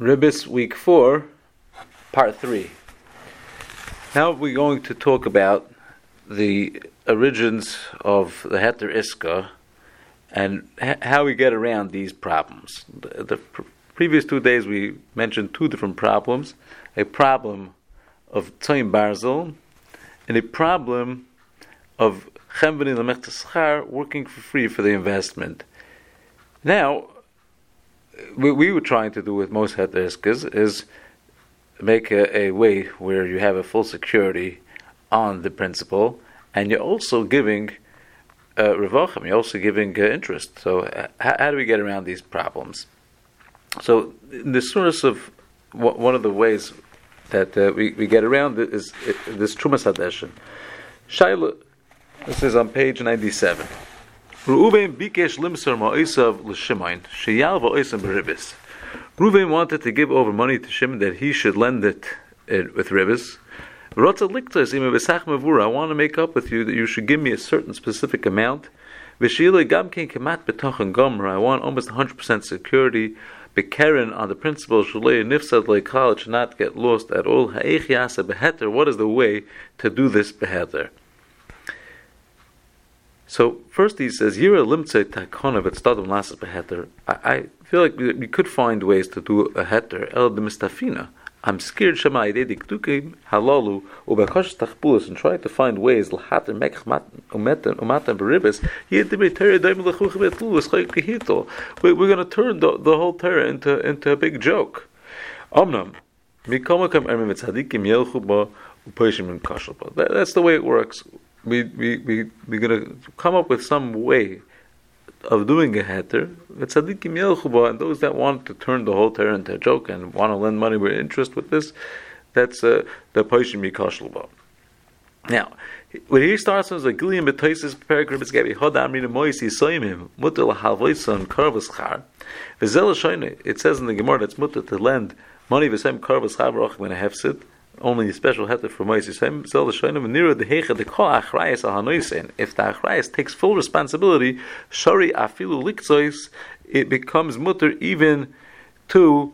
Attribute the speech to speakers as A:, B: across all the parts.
A: Ribbis Week 4, Part 3. Now we're going to talk about the origins of the Heter Iska and h- how we get around these problems. The, the pr- previous two days we mentioned two different problems a problem of Tzoyim Barzel and a problem of Chembenin Lamechtaschar working for free for the investment. Now, what we were trying to do with most heteriskas is make a, a, way where you have a full security on the principal, and you're also giving uh, revochem, you're also giving uh, interest. So, uh, how, how, do we get around these problems? So, the source of one of the ways that uh, we, we get around it is this Trumas Hadeshin. Shaila, this is on page 97. Reuven bikesh limser ma'isav l'shimon sheyal va'isam beribis. Reuven wanted to give over money to Shimon that he should lend it, it with ribis. I want to make up with you that you should give me a certain specific amount. I want almost 100% security. Bekeren on the principle nifsad leikal should not get lost at all. What is the way to do this beheter? So first he says, "Yira limtze takona v'tzdadim lasas beheter." I feel like we, could find ways to do a heter el de mistafina. I'm scared shema idedik dukim halalu ubekosh tachpulas and try to find ways l'hater mekach umeten umatan beribis. We're going to turn the, the whole Torah into into a big joke. Omnam mikomakam ermim tzadikim yelchu ba upeishim kashal That's the way it works we we we we're gonna come up with some way of doing a heter. And those that want to turn the whole Torah into a joke and want to lend money with interest with this, that's uh, the Paishim Mikashlba. Now, when he starts with a Gilliam Betoisis paragraph Gabi Hoda Amrina Moisi Soimim Mutter Lahalvoison Karvas Char Vizela Shoine it says in the Gemara that's mutter to lend money v'sem Karvas Char when a hefsid only a special heter for Moses. Zel the shoynim nira the hecha the ko achrayis al hanoisen. If the achrayis takes full responsibility, shari afilu likzois, it becomes mutter even to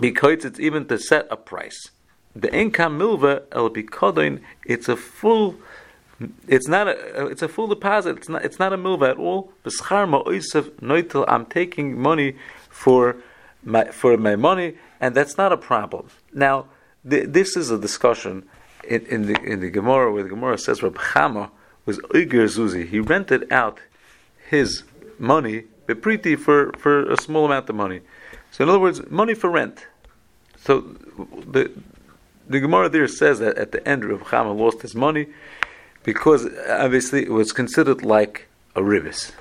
A: because it's even to set a price. The income milva el bikodin, it's a full. It's not a. It's a full deposit. It's not. It's not a milva at all. B'schar ma'oisav noitel. I'm taking money for my for my money, and that's not a problem. Now this is a discussion in, in, the in the Gemara where the Gemara says Rab Chama was oger Zuzi. He rented out his money, bepriti, for, for a small amount of money. So in other words, money for rent. So the the Gemara there says that at the end Rab Chama lost his money because obviously it was considered like a ribis.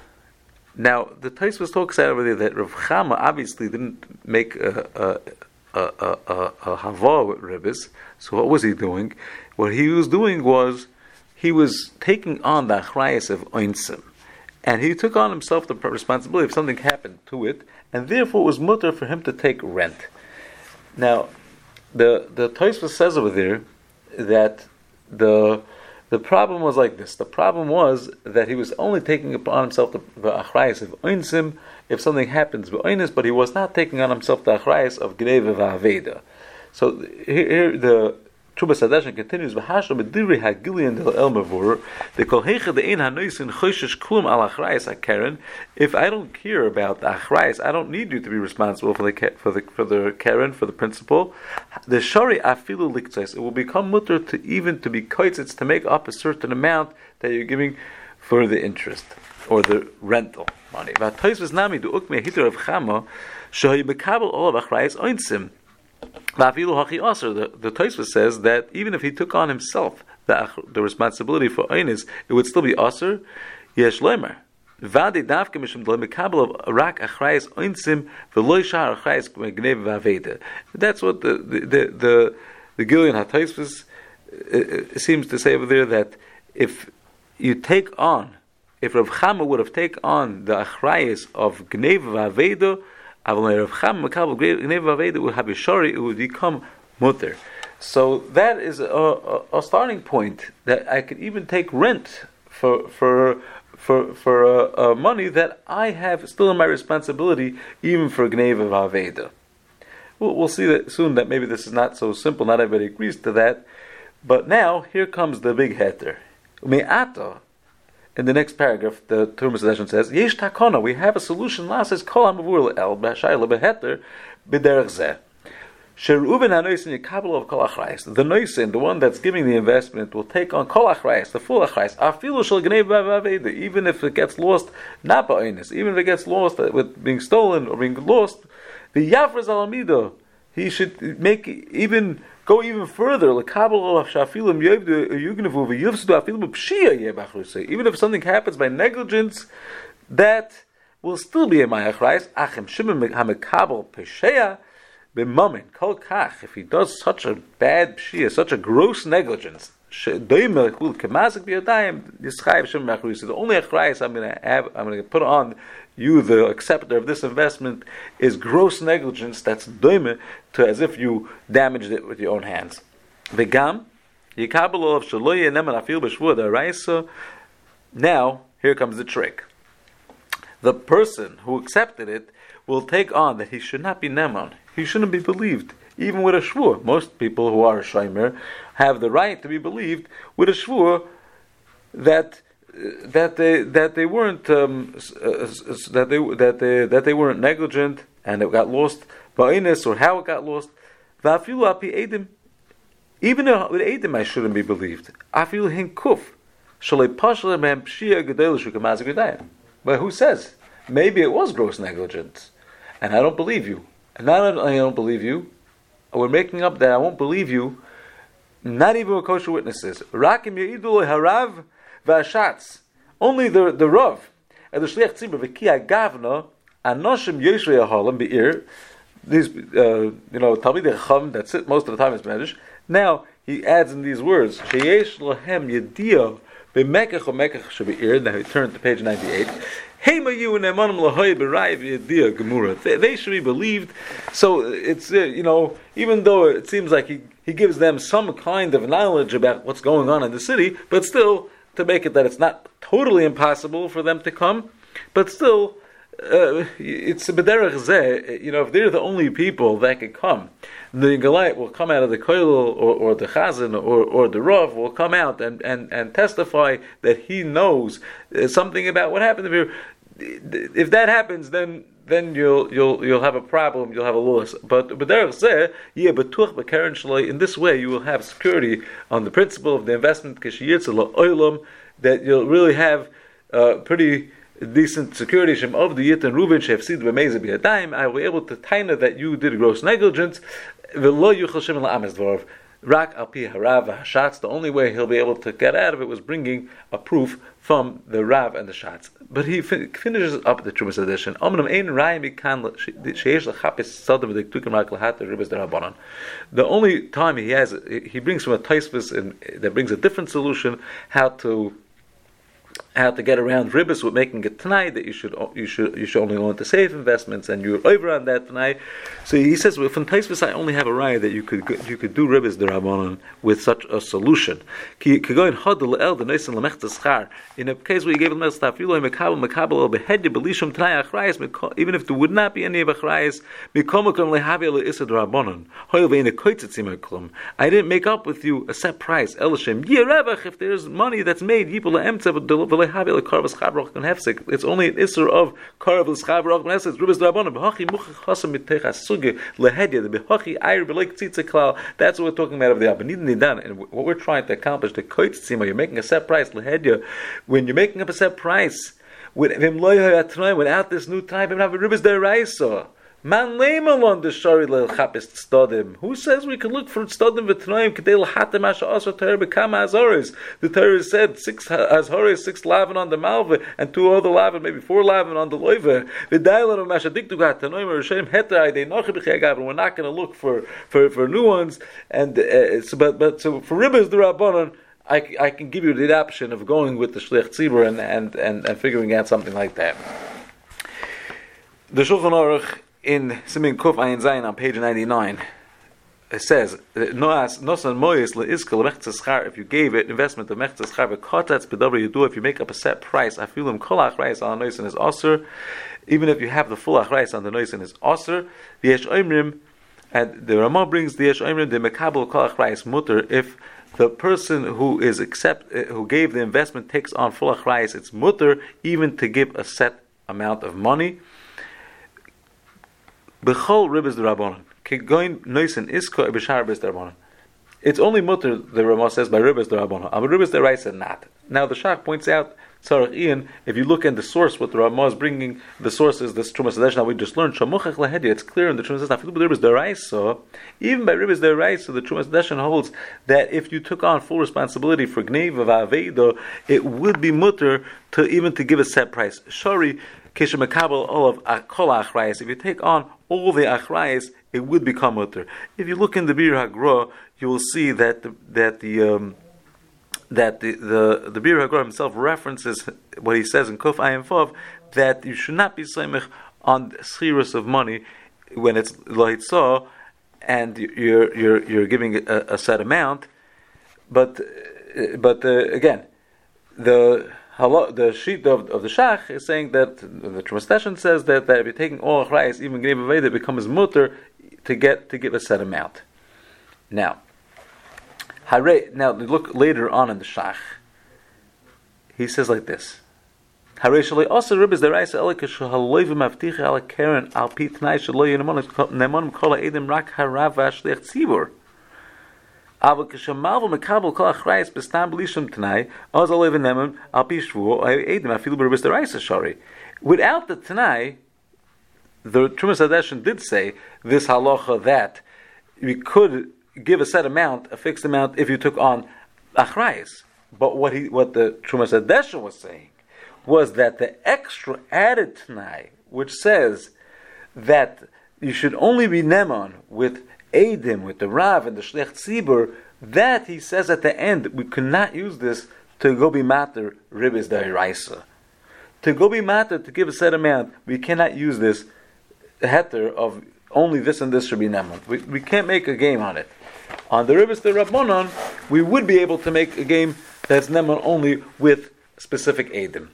A: Now the Tais talks out over there that Rav Chama obviously didn't make a, a a, a, a, a hava with ribbis. So what was he doing? What he was doing was he was taking on the achrayas of oinsim, and he took on himself the responsibility if something happened to it, and therefore it was mutter for him to take rent. Now, the the Tosfos says over there that the the problem was like this. The problem was that he was only taking upon himself the, the achrayas of oinsim if something happens b'oinis, but he was not taking on himself the achrayas of gneva v'aveda. So here, here the Trumas Hadeshin continues, "V'hashlo medivri hagilian del el mavur the kol hecha the ein hanoisin choshesh klum al achrayas. If I don't care about the achrayas, I don't need you to be responsible for the for the for the keren for the principal. The shari afilu it will become mutter to even to be koitzitz to make up a certain amount that you're giving for the interest or the rental money. Of chama shoy bekabel of achrayas oinsim. The, the Tosfos says that even if he took on himself the, the responsibility for oinis, it would still be aser. Yesh lemer. Vadi davke mishum mekabel of rak achrayas oinsim gnev v'aveda. That's what the the the the, the Gillian HaTosfos uh, uh, seems to say over there that if you take on if Rav Chama would have taken on the achrayas of Gnev Vaveda, It would become mutter. So that is a, a, a, starting point that I could even take rent for for for for uh, uh, money that I have still in my responsibility, even for Gneva Vaveda. We'll, we'll see that soon that maybe this is not so simple. Not everybody agrees to that. But now here comes the big heter. Me'ata, in the next paragraph, the Trumas Hadeshin says, Yesh takona, we have a solution. La says, Kol hamavur el b'shayla beheter b'derech zeh. Sheruben hanoisin yikabel of kol achrayis. The noisin, the one that's giving the investment, will take on kol achrayis, the full achrayis. Afilu shel gnei b'avaveda. Even if it gets lost, not ba'onis. Even if it gets lost uh, with being stolen or being lost, the yafras alamido. He should make even go even further. Even if something happens by negligence, that will still be a mayachrais. Achim shimon hamekabel b'mamin kol kach. If he does such a bad pshia, such a gross negligence, the only achrayas I'm going to have, I'm going to put on you, the acceptor of this investment, is gross negligence. That's doime to as if you damaged it with your own hands. Vegam yikabel of shaloye neman afil b'shvua the Now here comes the trick. The person who accepted it will take on that he should not be neman. He shouldn't be believed even with a shvur. Most people who are a shaymer have the right to be believed with a shvur that that they that they weren't um, uh, that they that they that they weren't negligent and it got lost ba'inus or how it got lost. Va'afilu api edim. Even with edim, I shouldn't be believed. Afilu hinkuf. But who says? Maybe it was gross negligence, and I don't believe you. And not only I don't believe you, we're making up that I won't believe you, not even with kosher witnesses. Rakim Harav Vashatz. Only the, the Rav and the Shliach Tzibur V'Kia Gavna Anoshim Yeshrei Ahalim Be'ir. These, uh, you know, Talmidei Chacham that sit most of the time is Medish. Now he adds in these words Sheyesh Lohem Yedia B'Mekach or Mekach Shebe'ir. Now he turned to page ninety-eight. They should be believed. So it's uh, you know even though it seems like he, he gives them some kind of knowledge about what's going on in the city, but still to make it that it's not totally impossible for them to come, but still. Uh, it's a bederach zeh, you know, if they're the only people that could come, the Goliath will come out of the koil or, or, the chazan or, or the rav will come out and, and, and testify that he knows uh, something about what happened to here if that happens, then then you'll you'll you'll have a problem. You'll have a loss. But there say yeah, but in this way you will have security on the principle of the investment that you'll really have uh, pretty decent security shem of the yit and Reuben shefsid b'meizer b'yadayim. I will be able to taina that you did gross negligence. The V'lo yuchal shem la'amez Rak al pi harav hashatz. The only way he'll be able to get out of it was bringing a proof from the Rav and the Shatz. But he fin- finishes up the Trumas Hadeshin. The only time he has, he brings from a Taisvis that brings a different solution how to how to get around ribbis with making it tonight that you should you should you should only want to save investments and you're over on that tonight. So he says well, from Taisvis I only have a right that you could you could do ribbis the with such a solution. In a case where you gave him even if there would not be any of achrayas, I didn't make up with you a set price. If there's money that's made, it's only an isser of karav l'schav ben hefsek. Rubes drabonim b'hachi muchach chasam mitech asuge lehedya the b'hachi ayir b'leik tzitza klal. That's what we're talking about of the abinid nidan, and what we're trying to accomplish the koitzima. You're making a set price lehedya. When you're making up a set price, without this new type, have a ribis deraisa. Man leimalon the shari lechapis tzadim. Who says we can look for tzadim v'tnoim kedei l'hatem asha asa Torah bekama azoris? The Torah said six azoris, six lavin on the malva, and two other lavin, maybe four lavin on the. V'dailon of masha diktu gat tanoim rishem hetai de nochi b'chei We're not going to look for, for, for new ones, and uh, so, but but so for ribbis the rabbanon. I, I can give you the option of going with the shlich tzibur and, and, and, and figuring out something like that. The Shulchan Aruch in Simin Kuf Ayin Zayin on page 99, it says, Noas nosan moyes mechtzes if you gave it investment of mechtzes char you do if you make up a set price afilim kol achrayis on the noisen is aser even if you have the full achrayis on the noisen is aser v'yesh oimrim And the Ramah brings the Yesh Oimrim, the Mekabel Kol Achrayis Mutter, if the person who is accept, uh, who gave the investment takes on full Achrayis, it's Mutter, even to give a set amount of money. Bechol Ribbis the Rabbanon. Kegoin Noisen Isko Ebishar Ribbis the Rabbanon. It's only mutter, the Ramah says, by Ribbis the Rabbanon. But Ribbis the Raisa not. Now the Shach points out Tzarech Ian, if you look in the source, what the Ramah is bringing, the source is this Trumas Hadesh. Now we just learned Shamuchach Lahedi. It's clear in the Trumas Hadesh. Ribbis Deraisa, even by Ribbis Deraisa, the Trumas Hadesh holds that if you took on full responsibility for Gneiv of Aveda, it would be mutter to even to give a set price. Shari If you take on all the Achrayas, it would become mutter. If you look in the Biur Hagra, you will see that the, that the um, that the the, the Bir himself references what he says in Kuf Ayim Fov that you should not be samech on schirus of money when it's loitzah and you're you're you're giving a, a set amount, but but uh, again the the sheet of, of the Shach is saying that the Trumas says that, that if you're taking all achrayas, even Gnei Veda, it becomes mutter to get to give a set amount. Now, Hare, now look later on in the Shach. He says like this. Also ribbis deraisa al kol rak. Aber nemon. Without the tnai, the Trumas Hadeshin did say this halacha that we could give a set amount, a fixed amount, if you took on achrayis. But what he, what the Trumas Hadesha was saying was that the extra added tnai, which says that you should only be neman with Adim, with the Rav and the Shlech Tzibur, that he says at the end, we cannot use this to go be matter ribis dairaisa. To go be matter to give a set amount, we cannot use this heter of only this and this should be neman. We, we can't make a game on it. On the rivers the Rabbanon, we would be able to make a game that's Neman only with specific Adim.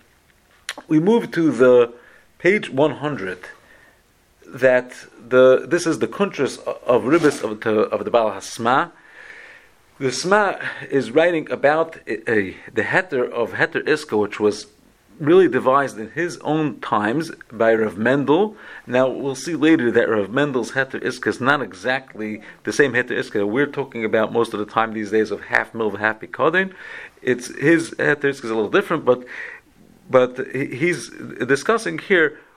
A: We move to the page 100 that the this is the kuntras of ribis of the of the Baal Hasma. The Sma is writing about a, a, the heter of heter iska, which was really devised in his own times by Rav Mendel. Now we'll see later that Rav Mendel's Heter Iska is not exactly the same Heter Iska we're talking about most of the time these days of half milv, half pikadin. It's his Heter Iska is a little different, but but he's discussing here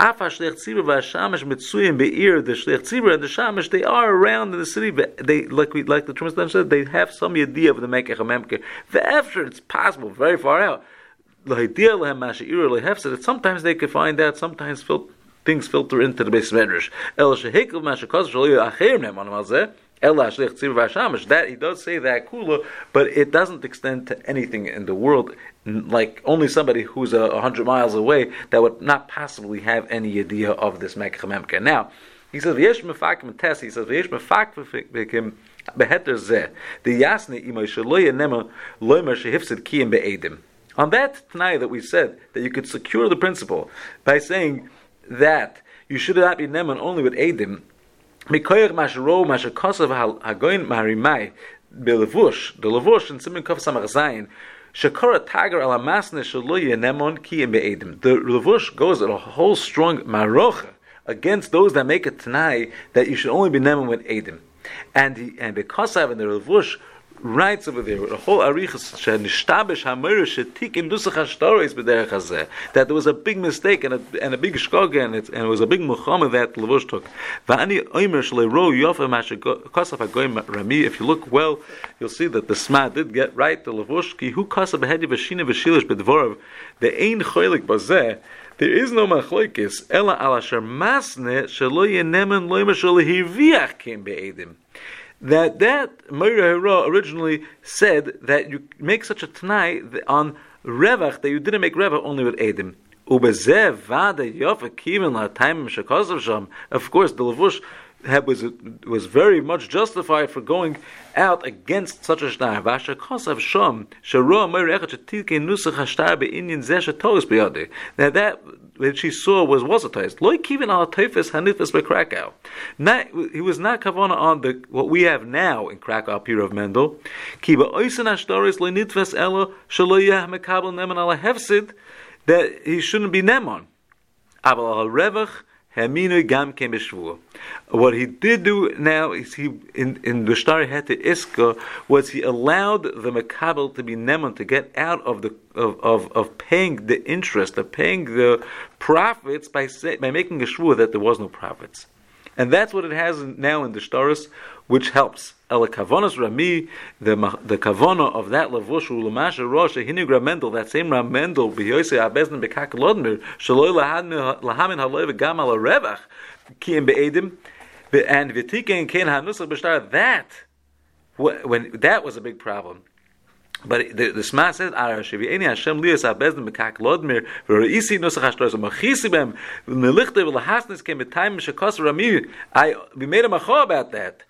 A: Afa Shlech Mitzuyim Be'ir, the Shlech Tzibur and the Shamish, they are around in the city, but they, like we, like the Trumas said, they have some idea of the Mekech HaMemker. The after, it's possible, very far out. That sometimes they could find out, sometimes fil- things filter into the base medrash. That he does say that kula, but it doesn't extend to anything in the world. Like only somebody who's a hundred miles away that would not possibly have any idea of this mekcha Now he says v'yesh mefakim tes. He says v'yesh mefakim beheter zeh the yasne imoy shaloye nema loymer shehifsid kiyim be'edim. On that tonight that we said that you could secure the principle by saying that you should not be neman only with edim Mikoyer mashro mashakosav hagoin marimai belevush the levush in simin kof samach zayin shakora tagar ala masne shaloye nemon ki beedim. The levush goes at a whole strong marocha against those that make a tonight that you should only be nemon with edim. And he, and because of in the levush writes over there, the whole arichas shenishtabish hamir shetikin dusach hashtaris b'derech hazeh, that there was a big mistake and a, and a big shkog and it, and it was a big muhammad that Levush took. V'ani oimer shleiro yofa kosaf hagoyim rami. If you look well, you'll see that the Sma did get right. The Levush ki hu kosaf behedi v'shina v'shilish b'dvorav the ein choylik bazeh. There is no machlokes ela al asher masne shelo yenemen loimer shelo hirviach kim be'edim that that Meir originally said that you make such a Tanai on Revach that you didn't make Revach only with Edim. Of course, the Levush was was very much justified for going out against such a shtar. Vasha kosav shom sharo meir echat shetike nusach hashtar zeh. Now that that she saw was was a taste. Loy kivin al teifes hanifes beKrakow. Not he was not kavana on the what we have now in Krakow, Pir of Mendel. Kiba oisen ashtaris loy nitves elo shalo yah mekabel neman ala hefsid that he shouldn't be nemon. Abel revach Gam What he did do now is he in in the Shtari Hete Iska was he allowed the Makabel to be Neman to get out of the of, of, of paying the interest, of paying the profits by say, by making a shvua that there was no profits. And that's what it has now in the Shtaris, which helps. El kavonas rami, the the kavona of that levush ulamasha rosh hinig ramendel, that same ramendel b'yoyse abezn bekak lodmir shaloi lahamin haloi v'gam al revach kiyim be'edim and v'tikein ken hanusach b'shtar that when that was a big problem. But the, the Shema says, "Ara shevi'eni Hashem lias abezdim bekak lodmir v'reisi nusach hashtoros machisi bem v'melichte v'lahasnis kem b'tayim shekos rami." I we made a macho about that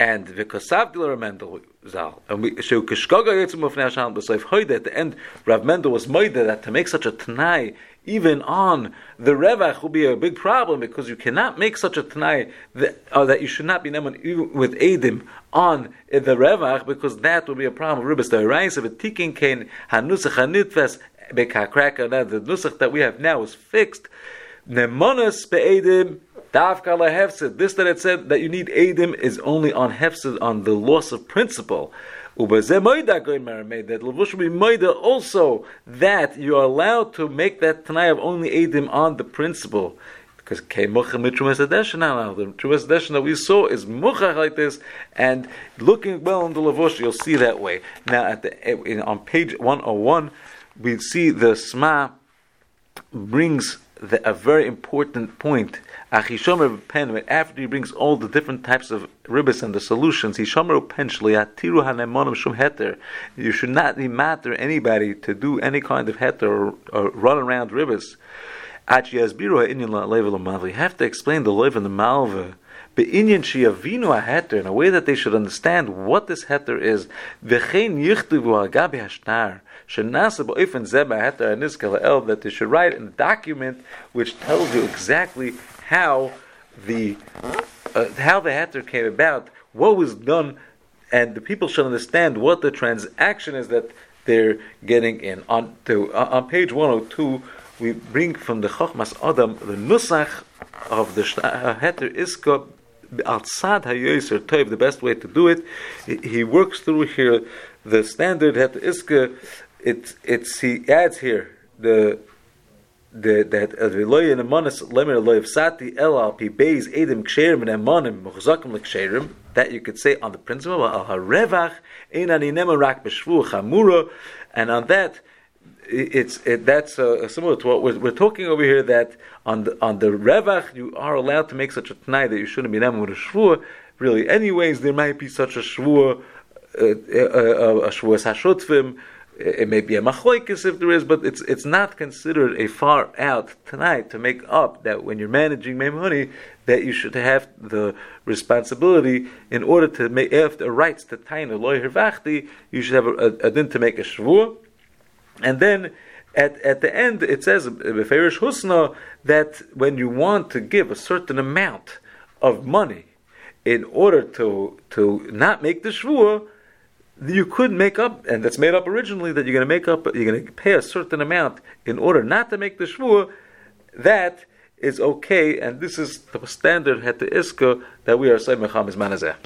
A: and the Kosavdil Mendel Zal. And we so Kishkoga Yitzim of Nashal B'Soif Hoide at the end, Rav Mendel was moide that to make such a Tanai even on the Revach will be a big problem because you cannot make such a Tanai that, uh, that you should not be even with Edim on the Revach because that will be a problem. Ribas the of a Tikin Kain Hanusach Hanitves Bekakraka. The Nusach that we have now is fixed. Nemonas Be'edim Davka la. This that it said that you need edim is only on hefsid on the loss of principle. That levush be moida also that you are allowed to make that tanai of only edim on the principle. Because the trumas that we saw is muchach like this, and looking well in the levush, you'll see that way. Now at the on page one hundred one, we see the sma brings the, a very important point Achishomer pen, after he brings all the different types of ribbis and the solutions, he shomer penshli atiru hanemonim shum heter. You should not matter anybody to do any kind of heter or, or run around ribbis. You have to explain the loiv and the malva. Be'inyan sheyavinu a heter in a way that they should understand what this heter is. V'chein yichtivu agabi hashtar shenasa ba'ofen zeh heter aniskal el that they should write in a document which tells you exactly how the uh, how the heter came about, what was done, and the people should understand what the transaction is that they're getting in. On to uh, on page one hundred two, we bring from the Chochmas Adam the nusach of the uh, heter iska outside hayoser toiv. The best way to do it, he works through here the standard heter iska. It's it's he adds here the the, that Aviloy and Amonis Lemer Loy Sati El Pi Beis Edim and Amonim Muchzakim Leksherim that you could say on the principle of Al Harevach Ein Ani Rak B'Shvu Chamura and on that it's it, that's uh, similar to what we're, we're, talking over here that on the on the revach you are allowed to make such a t'nai that you shouldn't be named with a. Really, anyways, there might be such a shvur, uh, uh, uh, a shvur hashotvim it may be a machloikis if there is, but it's it's not considered a far out tonight to make up that when you're managing money that you should have the responsibility in order to make the rights to taina loy hervachti, you should have a, a, a din to make a shvur, and then at, at the end it says beferish husna that when you want to give a certain amount of money in order to to not make the shvur you could make up, and that's made up originally, that you're going to make up, you're going to pay a certain amount in order not to make the shvur, that is okay, and this is the standard het iska that we are saying mechamis manazeh.